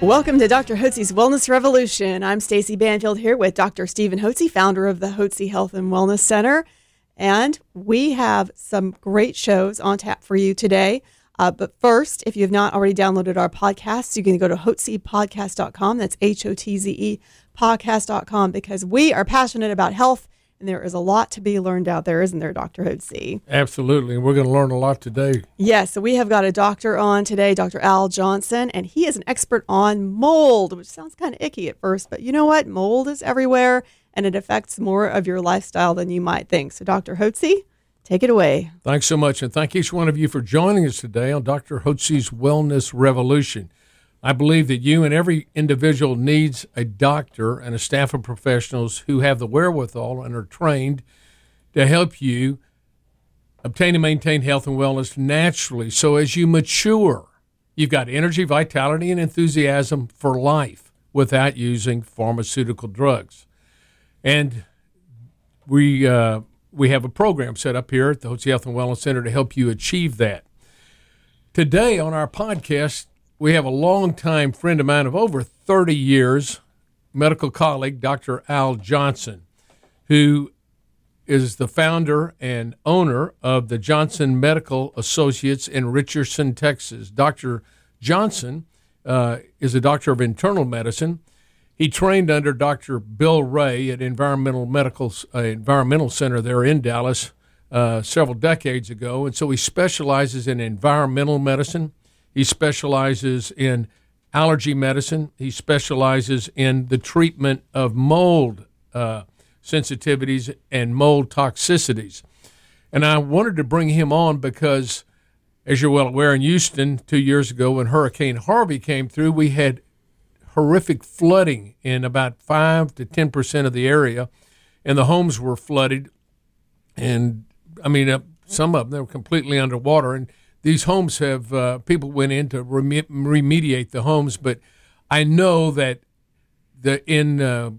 Welcome to Dr. Hotze's Wellness Revolution. I'm Stacy Banfield here with Dr. Stephen Hotze, founder of the Hotze Health and Wellness Center. And we have some great shows on tap for you today. Uh, but first, if you have not already downloaded our podcast, you can go to hotzepodcast.com. That's H O T Z E podcast.com because we are passionate about health and there is a lot to be learned out there, isn't there, Dr. Hotze? Absolutely. And we're going to learn a lot today. Yes. So we have got a doctor on today, Dr. Al Johnson, and he is an expert on mold, which sounds kind of icky at first, but you know what? Mold is everywhere and it affects more of your lifestyle than you might think. So, Dr. Hotze, take it away. Thanks so much. And thank each one of you for joining us today on Dr. Hotze's Wellness Revolution. I believe that you and every individual needs a doctor and a staff of professionals who have the wherewithal and are trained to help you obtain and maintain health and wellness naturally. So as you mature, you've got energy, vitality, and enthusiasm for life without using pharmaceutical drugs. And we uh, we have a program set up here at the Hotze Health and Wellness Center to help you achieve that. Today on our podcast, we have a longtime friend of mine of over 30 years, medical colleague, Dr. Al Johnson, who is the founder and owner of the Johnson Medical Associates in Richardson, Texas. Dr. Johnson uh, is a doctor of internal medicine. He trained under Dr. Bill Rea at Environmental Medical uh, Environmental Center there in Dallas uh, several decades ago, and so he specializes in environmental medicine he specializes in allergy medicine. He specializes in the treatment of mold uh, sensitivities and mold toxicities. And I wanted to bring him on because, as you're well aware, in Houston two years ago when Hurricane Harvey came through, we had horrific flooding in about 5 to 10% of the area, and the homes were flooded. And I mean, uh, some of them were completely underwater. And these homes have uh, people went in to remediate the homes, but I know that the in uh,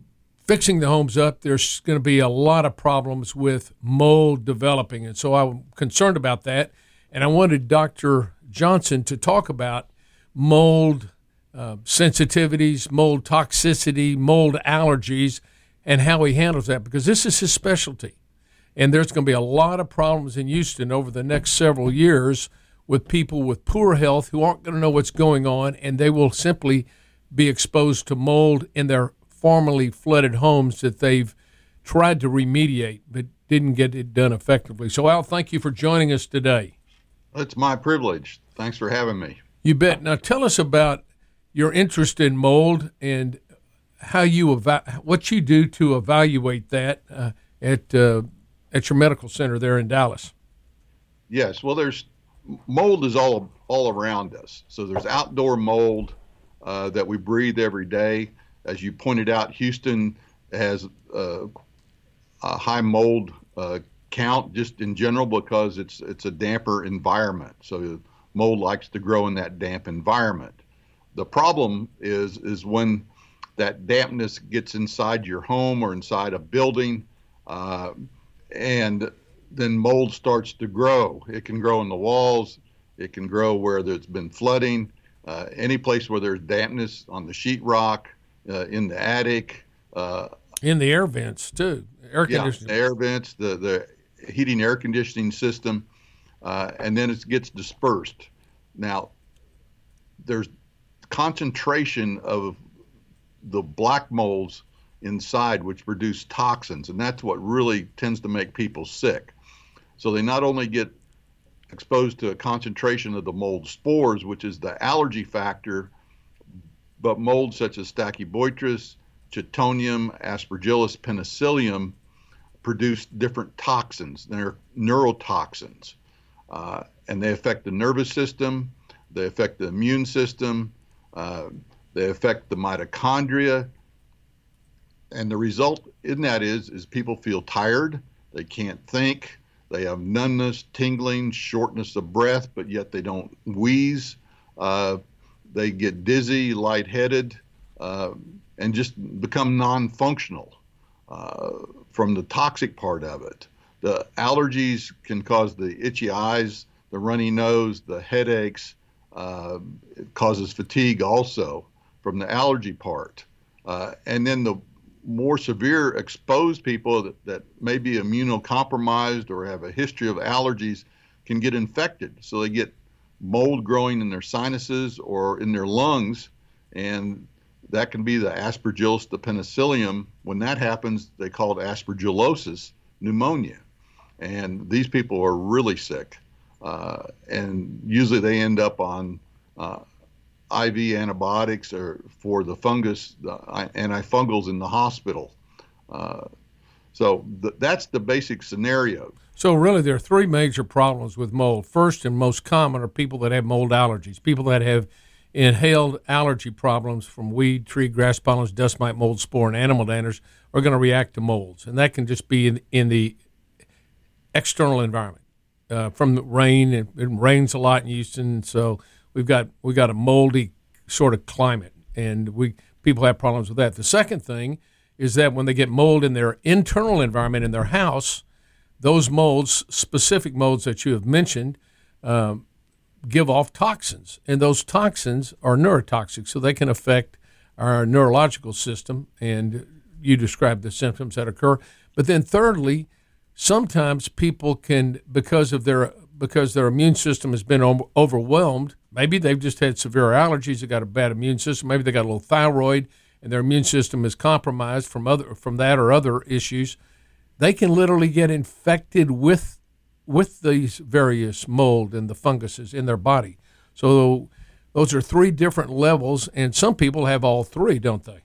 fixing the homes up, there's going to be a lot of problems with mold developing, and so I'm concerned about that. And I wanted Dr. Johnson to talk about mold uh, sensitivities, mold toxicity, mold allergies, and how he handles that because this is his specialty. And there's going to be a lot of problems in Houston over the next several years with people with poor health who aren't going to know what's going on, and they will simply be exposed to mold in their formerly flooded homes that they've tried to remediate but didn't get it done effectively. So, Al, thank you for joining us today. It's my privilege. Thanks for having me. You bet. Now, tell us about your interest in mold and how you eva- what you do to evaluate that uh, at uh, at your medical center there in Dallas. Yes. Well, there's mold is all all around us. So there's outdoor mold uh, that we breathe every day. As you pointed out, Houston has uh, a high mold uh, count just in general because it's it's a damper environment. So mold likes to grow in that damp environment. The problem is is when that dampness gets inside your home or inside a building, uh, and then mold starts to grow. It can grow in the walls. It can grow where there's been flooding. Uh, any place where there's dampness on the sheetrock, uh, in the attic, uh, in the air vents too. Air conditioning. Yeah, the air vents, the the heating air conditioning system, uh, and then it gets dispersed. Now, there's concentration of the black molds inside which produce toxins, and that's what really tends to make people sick. So they not only get exposed to a concentration of the mold spores, which is the allergy factor, but molds such as Stachybotrys, Chaetomium, Aspergillus, Penicillium produce different toxins. They're neurotoxins, uh, and they affect the nervous system. They affect the immune system. Uh, they affect the mitochondria, and the result in that is is people feel tired, they can't think, they have numbness, tingling, shortness of breath, but yet they don't wheeze. Uh, they get dizzy, lightheaded, uh, and just become non-functional uh, from the toxic part of it. The allergies can cause the itchy eyes, the runny nose, the headaches. Uh, it causes fatigue also from the allergy part. Uh, and then the more severe exposed people that, that may be immunocompromised or have a history of allergies can get infected. So they get mold growing in their sinuses or in their lungs, and that can be the Aspergillus, the penicillium. When that happens, they call it aspergillosis pneumonia. And these people are really sick. Uh, and usually they end up on uh, IV antibiotics or for the fungus, the antifungals in the hospital. Uh, so th- that's the basic scenario. So really, there are three major problems with mold. First and most common are people that have mold allergies, people that have inhaled allergy problems from weed, tree, grass pollens, dust mite, mold spore, and animal danders are going to react to molds, and that can just be in, in the external environment uh, from the rain. It, it, rains a lot in Houston, so we've got we got a moldy sort of climate, and we people have problems with that. The second thing is that when they get mold in their internal environment in their house, those molds, specific molds that you have mentioned, um, give off toxins, and those toxins are neurotoxic, so they can affect our neurological system. And you described the symptoms that occur. But then, thirdly, sometimes people can, because of their because their immune system has been overwhelmed. Maybe they've just had severe allergies. They got a bad immune system. Maybe they got a little thyroid, and their immune system is compromised from other from that or other issues. They can literally get infected with with these various mold and the funguses in their body. So those are three different levels, and some people have all three, don't they?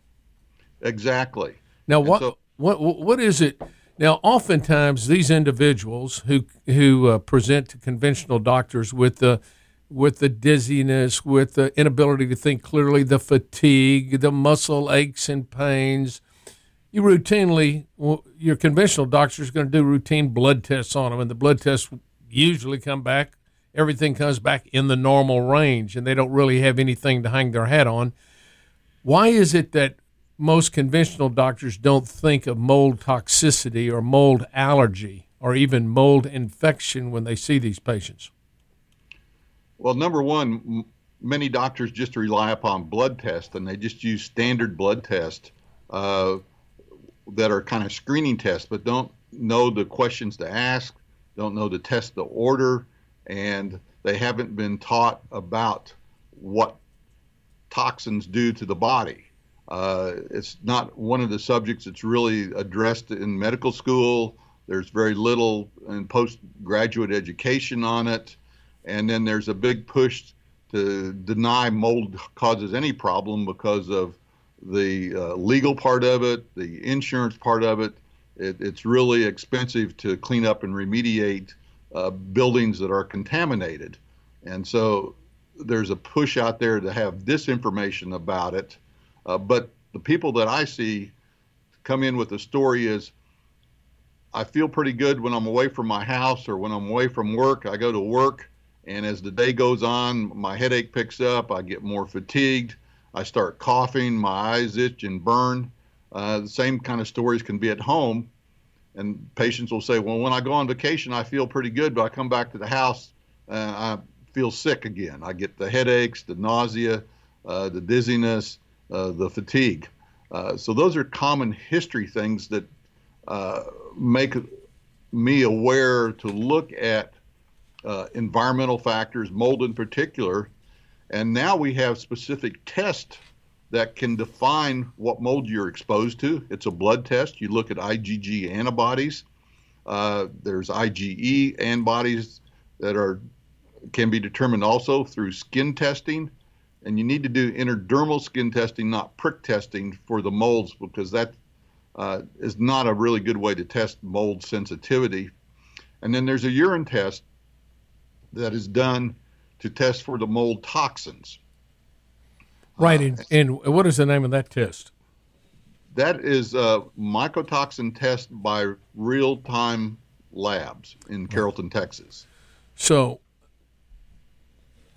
Exactly. Now, what so, what what is it? Now, oftentimes these individuals who who uh, present to conventional doctors with the with the dizziness, with the inability to think clearly, the fatigue, the muscle aches and pains, you routinely, your conventional doctor is going to do routine blood tests on them, and the blood tests usually come back, everything comes back in the normal range, and they don't really have anything to hang their hat on. Why is it that most conventional doctors don't think of mold toxicity or mold allergy or even mold infection when they see these patients? Well, number one, many doctors just rely upon blood tests and they just use standard blood tests. Uh, that are kind of screening tests, but don't know the questions to ask, don't know to test the order, and they haven't been taught about what toxins do to the body. Uh, it's not one of the subjects that's really addressed in medical school. There's very little in postgraduate education on it. And then there's a big push to deny mold causes any problem because of the uh, legal part of it, the insurance part of it. it. It's really expensive to clean up and remediate uh, buildings that are contaminated. And so there's a push out there to have disinformation about it. Uh, but the people that I see come in with the story is I feel pretty good when I'm away from my house or when I'm away from work. I go to work, and as the day goes on, my headache picks up. I get more fatigued. I start coughing, my eyes itch and burn. Uh, the same kind of stories can be at home. And patients will say, well, when I go on vacation, I feel pretty good, but I come back to the house, uh, I feel sick again. I get the headaches, the nausea, uh, the dizziness, uh, the fatigue. Uh, so those are common history things that uh, make me aware to look at environmental factors, mold in particular, and now we have specific tests that can define what mold you're exposed to. It's a blood test. You look at IgG antibodies. Uh, there's IgE antibodies that are can be determined also through skin testing, and you need to do intradermal skin testing, not prick testing for the molds, because that uh, is not a really good way to test mold sensitivity. And then there's a urine test that is done to test for the mold toxins. Right, uh, and, and what is the name of that test? That is a mycotoxin test by Real Time Labs in Carrollton, Texas. So,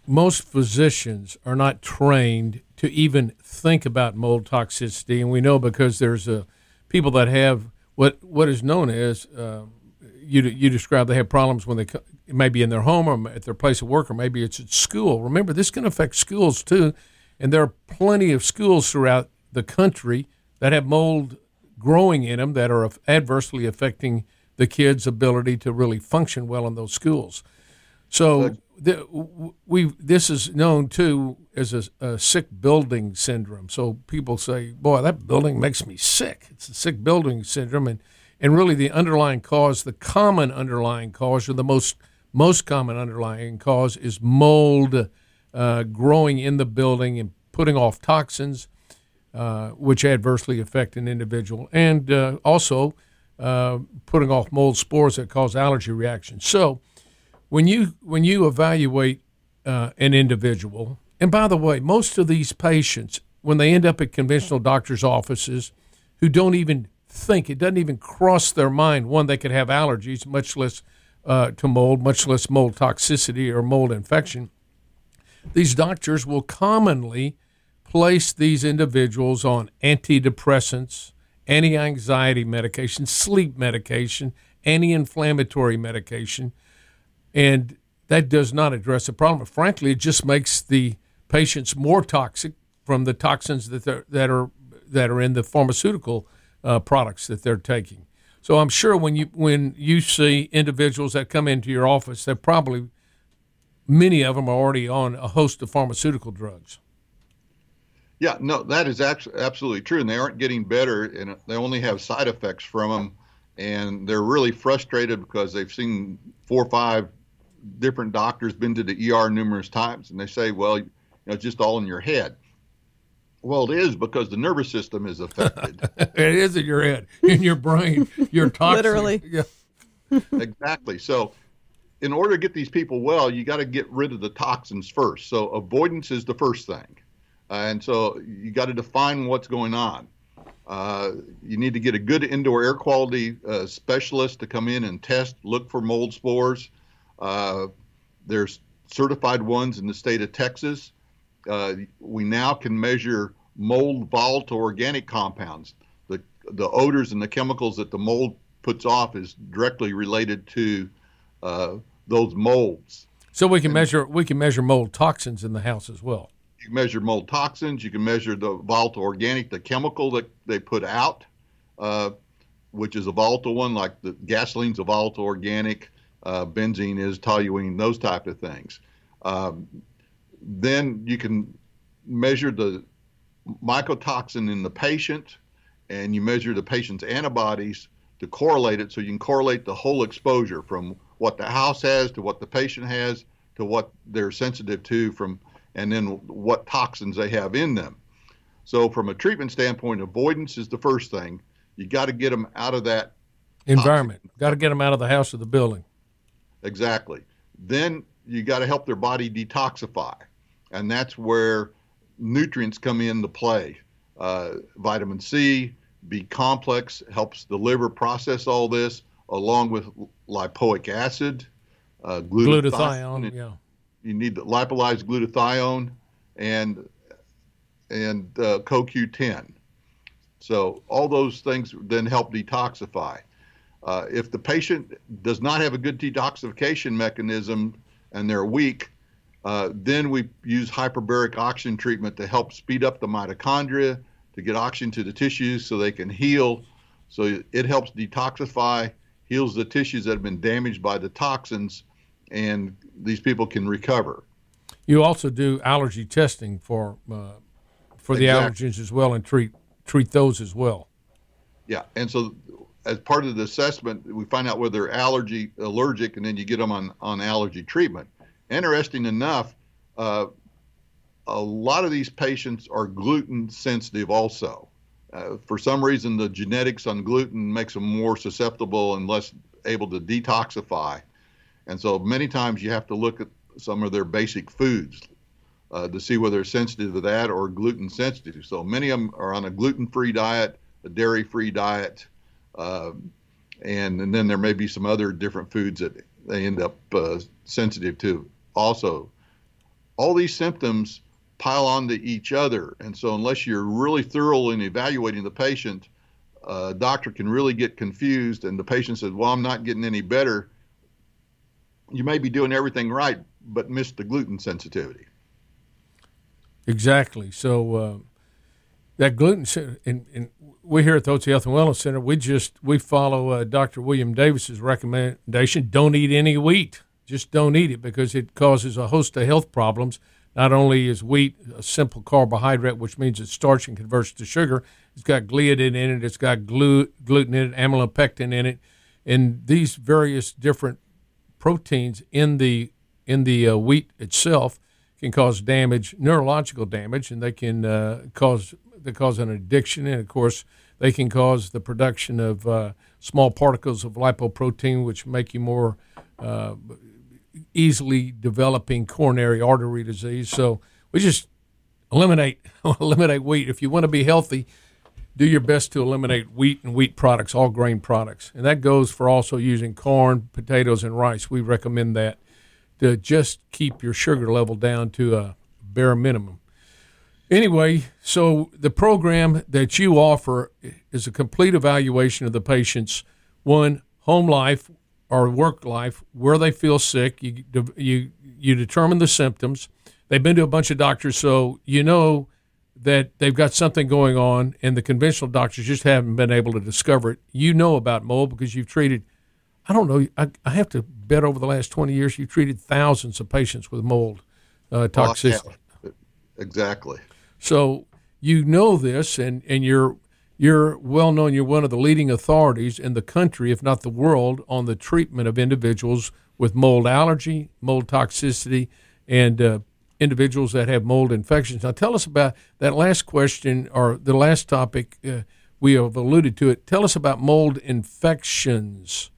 most physicians are not trained to even think about mold toxicity, and we know because there's a people that have what what is known as uh, you you describe they have problems when they maybe in their home or at their place of work or maybe it's at school. Remember, this can affect schools too, and there are plenty of schools throughout the country that have mold growing in them that are adversely affecting the kids' ability to really function well in those schools. So the, we this is known too as a, a, sick building syndrome. So people say, "Boy, that building makes me sick." It's a sick building syndrome, and and really the underlying cause, the common underlying cause, or the most most common underlying cause, is mold uh, growing in the building and putting off toxins, uh, which adversely affect an individual, and uh, also uh, putting off mold spores that cause allergy reactions. So when you when you evaluate uh, an individual, and by the way, most of these patients, when they end up at conventional doctors' offices, who don't even think it doesn't even cross their mind one they could have allergies, much less uh, to mold, much less mold toxicity or mold infection. These doctors will commonly place these individuals on antidepressants, anti anxiety medication, sleep medication, anti inflammatory medication and that does not address the problem. Frankly, it just makes the patients more toxic from the toxins that that are that are in the pharmaceutical uh, products that they're taking. So I'm sure when you when you see individuals that come into your office, that probably many of them are already on a host of pharmaceutical drugs. Yeah, no, that is absolutely true, and they aren't getting better, and they only have side effects from them, and they're really frustrated because they've seen four or five different doctors, been to the ER numerous times, and they say, well, you know, it's just all in your head. Well, it is because the nervous system is affected. it is in your head, in your brain, your toxic. Literally. Yeah. exactly. So, in order to get these people well, you got to get rid of the toxins first. So, avoidance is the first thing. Uh, and so, you got to define what's going on. Uh, you need to get a good indoor air quality uh, specialist to come in and test, look for mold spores. Uh, there's certified ones in the state of Texas. Uh, we now can measure mold volatile organic compounds. The, the odors and the chemicals that the mold puts off is directly related to uh, those molds. So we can and measure we can measure mold toxins in the house as well. You can measure mold toxins. You can measure the volatile organic, the chemical that they put out, uh, which is a volatile one, like the gasoline's a volatile organic uh, benzene is, toluene, those type of things. Um, then you can measure the mycotoxin in the patient, and you measure the patient's antibodies to correlate it, so you can correlate the whole exposure from what the house has to what the patient has to what they're sensitive to from, and then what toxins they have in them. So from a treatment standpoint, avoidance is the first thing. You got to get them out of that environment. Got to get them out of the house or the building. Exactly. Then you got to help their body detoxify, and that's where nutrients come into play. Uh, vitamin C, B complex helps the liver process all this, along with lipoic acid, uh, glutathione. glutathione yeah. You need the liposomal glutathione and and uh, CoQ10. So all those things then help detoxify. Uh, if the patient does not have a good detoxification mechanism and they're weak, uh, then we use hyperbaric oxygen treatment to help speed up the mitochondria to get oxygen to the tissues so they can heal. So it helps detoxify, heals the tissues that have been damaged by the toxins, and these people can recover. You also do allergy testing for uh, for the exactly. allergens as well, and treat treat those as well. Yeah, and so as part of the assessment, we find out whether they're allergy allergic, and then you get them on on allergy treatment. Interesting enough, uh, a lot of these patients are gluten sensitive also. Uh, for some reason, the genetics on gluten makes them more susceptible and less able to detoxify. And so many times you have to look at some of their basic foods, uh, to see whether they're sensitive to that or gluten sensitive. So many of them are on a gluten free diet, a dairy free diet, um, and, and then there may be some other different foods that they end up uh, sensitive to. Also, all these symptoms pile onto each other, and so unless you're really thorough in evaluating the patient, a doctor can really get confused, and the patient says, "Well, I'm not getting any better." You may be doing everything right, but miss the gluten sensitivity. Exactly. So uh, that gluten, and, and, we here at the Hotze Health and Wellness Center, we just we follow uh, Dr. William Davis's recommendation: don't eat any wheat. Just don't eat it because it causes a host of health problems. Not only is wheat a simple carbohydrate, which means it's starch and converts to sugar, it's got gliadin in it, it's got glu- gluten in it, amylopectin in it, and these various different proteins in the in the uh, wheat itself can cause damage, neurological damage, and they can uh, cause they cause an addiction, and of course they can cause the production of uh, small particles of lipoprotein, which make you more uh, easily developing coronary artery disease. So we just eliminate eliminate wheat if you want to be healthy. Do your best to eliminate wheat and wheat products, all grain products, and that goes for also using corn, potatoes, and rice. We recommend that to just keep your sugar level down to a bare minimum. Anyway, so the program that you offer is a complete evaluation of the patient's one home life or work life, where they feel sick. You you you determine the symptoms. They've been to a bunch of doctors, so you know that they've got something going on, and the conventional doctors just haven't been able to discover it. You know about mold because you've treated. I don't know. I, I have to bet over the last 20 years you've treated thousands of patients with mold uh, toxicity. exactly. So you know this, and, and you're you're well known. You're one of the leading authorities in the country, if not the world, on the treatment of individuals with mold allergy, mold toxicity, and uh, individuals that have mold infections. Now, tell us about that last question or the last topic. Uh, we have alluded to it. Tell us about mold infections.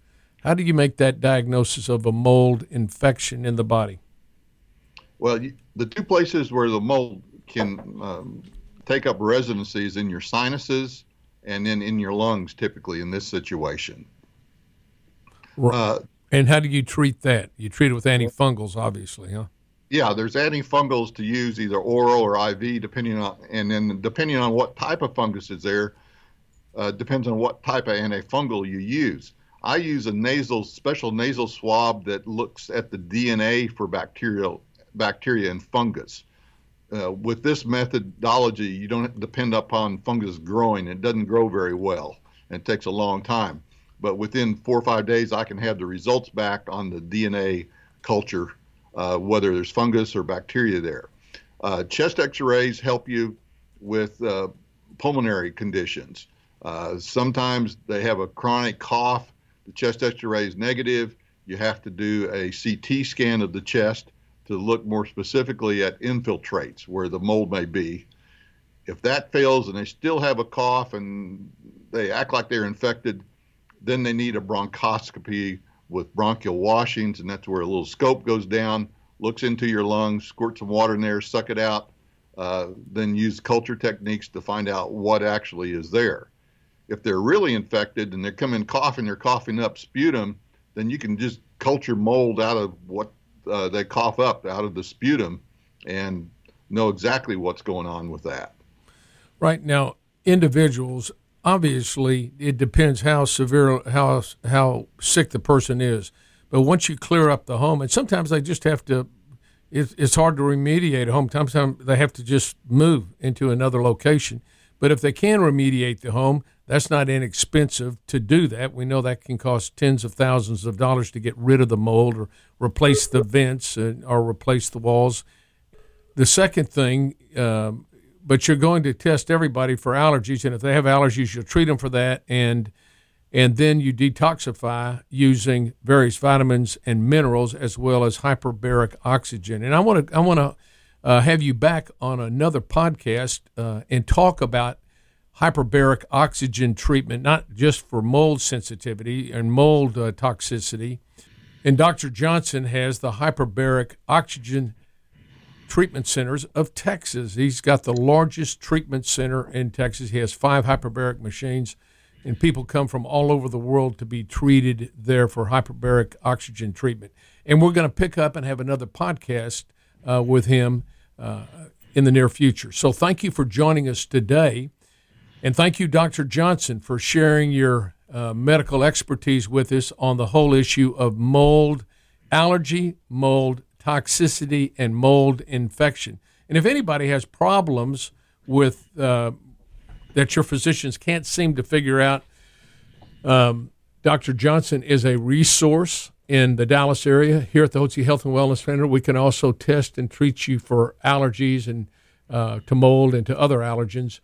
How do you make that diagnosis of a mold infection in the body? Well, the two places where the mold can um, take up residencies in your sinuses and then in your lungs, typically in this situation. Right. Uh, and how do you treat that? You treat it with antifungals, obviously, huh? Yeah, there's antifungals to use either oral or IV, depending on, and then depending on what type of fungus is there, uh, depends on what type of antifungal you use. I use a nasal special nasal swab that looks at the DNA for bacterial bacteria and fungus. Uh, with this methodology, you don't depend upon fungus growing. It doesn't grow very well, and takes a long time. But within four or five days, I can have the results back on the DNA culture, uh, whether there's fungus or bacteria there. Uh, chest X-rays help you with uh, pulmonary conditions. Uh, sometimes they have a chronic cough the chest x-ray is negative, you have to do a CT scan of the chest to look more specifically at infiltrates where the mold may be. If that fails and they still have a cough and they act like they're infected, then they need a bronchoscopy with bronchial washings, and that's where a little scope goes down, looks into your lungs, squirt some water in there, suck it out, uh, then use culture techniques to find out what actually is there if they're really infected and they're coming coughing, they're coughing up sputum, then you can just culture mold out of what uh, they cough up out of the sputum and know exactly what's going on with that. Right now, individuals obviously it depends how severe how how sick the person is, but once you clear up the home, and sometimes they just have to. it's hard to remediate a home. Sometimes they have to just move into another location. But if they can remediate the home, that's not inexpensive to do that. We know that can cost tens of thousands of dollars to get rid of the mold or replace the vents or replace the walls. The second thing, um, but you're going to test everybody for allergies, and if they have allergies, you'll treat them for that, and and then you detoxify using various vitamins and minerals as well as hyperbaric oxygen. And I want to I want to uh, have you back on another podcast uh, and talk about hyperbaric oxygen treatment, not just for mold sensitivity and mold uh, toxicity. And Dr. Johnson has the hyperbaric oxygen treatment centers of Texas. He's got the largest treatment center in Texas. He has five hyperbaric machines, and people come from all over the world to be treated there for hyperbaric oxygen treatment. And we're going to pick up and have another podcast uh, with him uh, in the near future. So thank you for joining us today. And thank you, Dr. Johnson, for sharing your uh, medical expertise with us on the whole issue of mold allergy, mold toxicity, and mold infection. And if anybody has problems with uh, that your physicians can't seem to figure out, um, Dr. Johnson is a resource in the Dallas area. Here at the Hotze Health and Wellness Center, we can also test and treat you for allergies and uh, to mold and to other allergens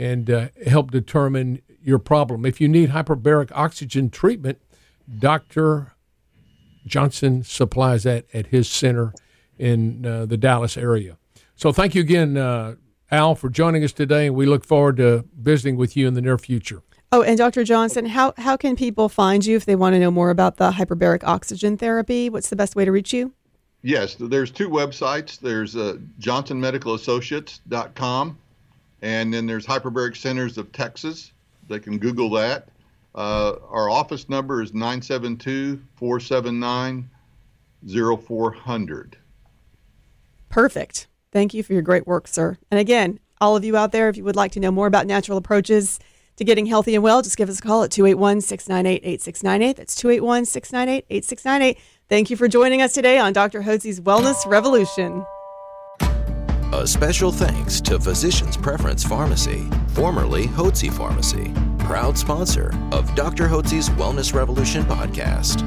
and uh, help determine your problem. If you need hyperbaric oxygen treatment, Dr. Johnson supplies that at his center in uh, the Dallas area. So thank you again, uh, Al, for joining us today, and we look forward to visiting with you in the near future. Oh, and Dr. Johnson, how, how can people find you if they want to know more about the hyperbaric oxygen therapy? What's the best way to reach you? Yes, there's two websites. There's uh, johnsonmedicalassociates.com, and then there's Hyperbaric Centers of Texas. They can Google that. Uh, our office number is 972 479 0400. Perfect. Thank you for your great work, sir. And again, all of you out there, if you would like to know more about natural approaches to getting healthy and well, just give us a call at 281 698 8698. That's 281 698 8698. Thank you for joining us today on Dr. Hotze's Wellness Revolution. A special thanks to Physicians Preference Pharmacy, formerly Hotze Pharmacy, proud sponsor of Dr. Hotze's Wellness Revolution podcast.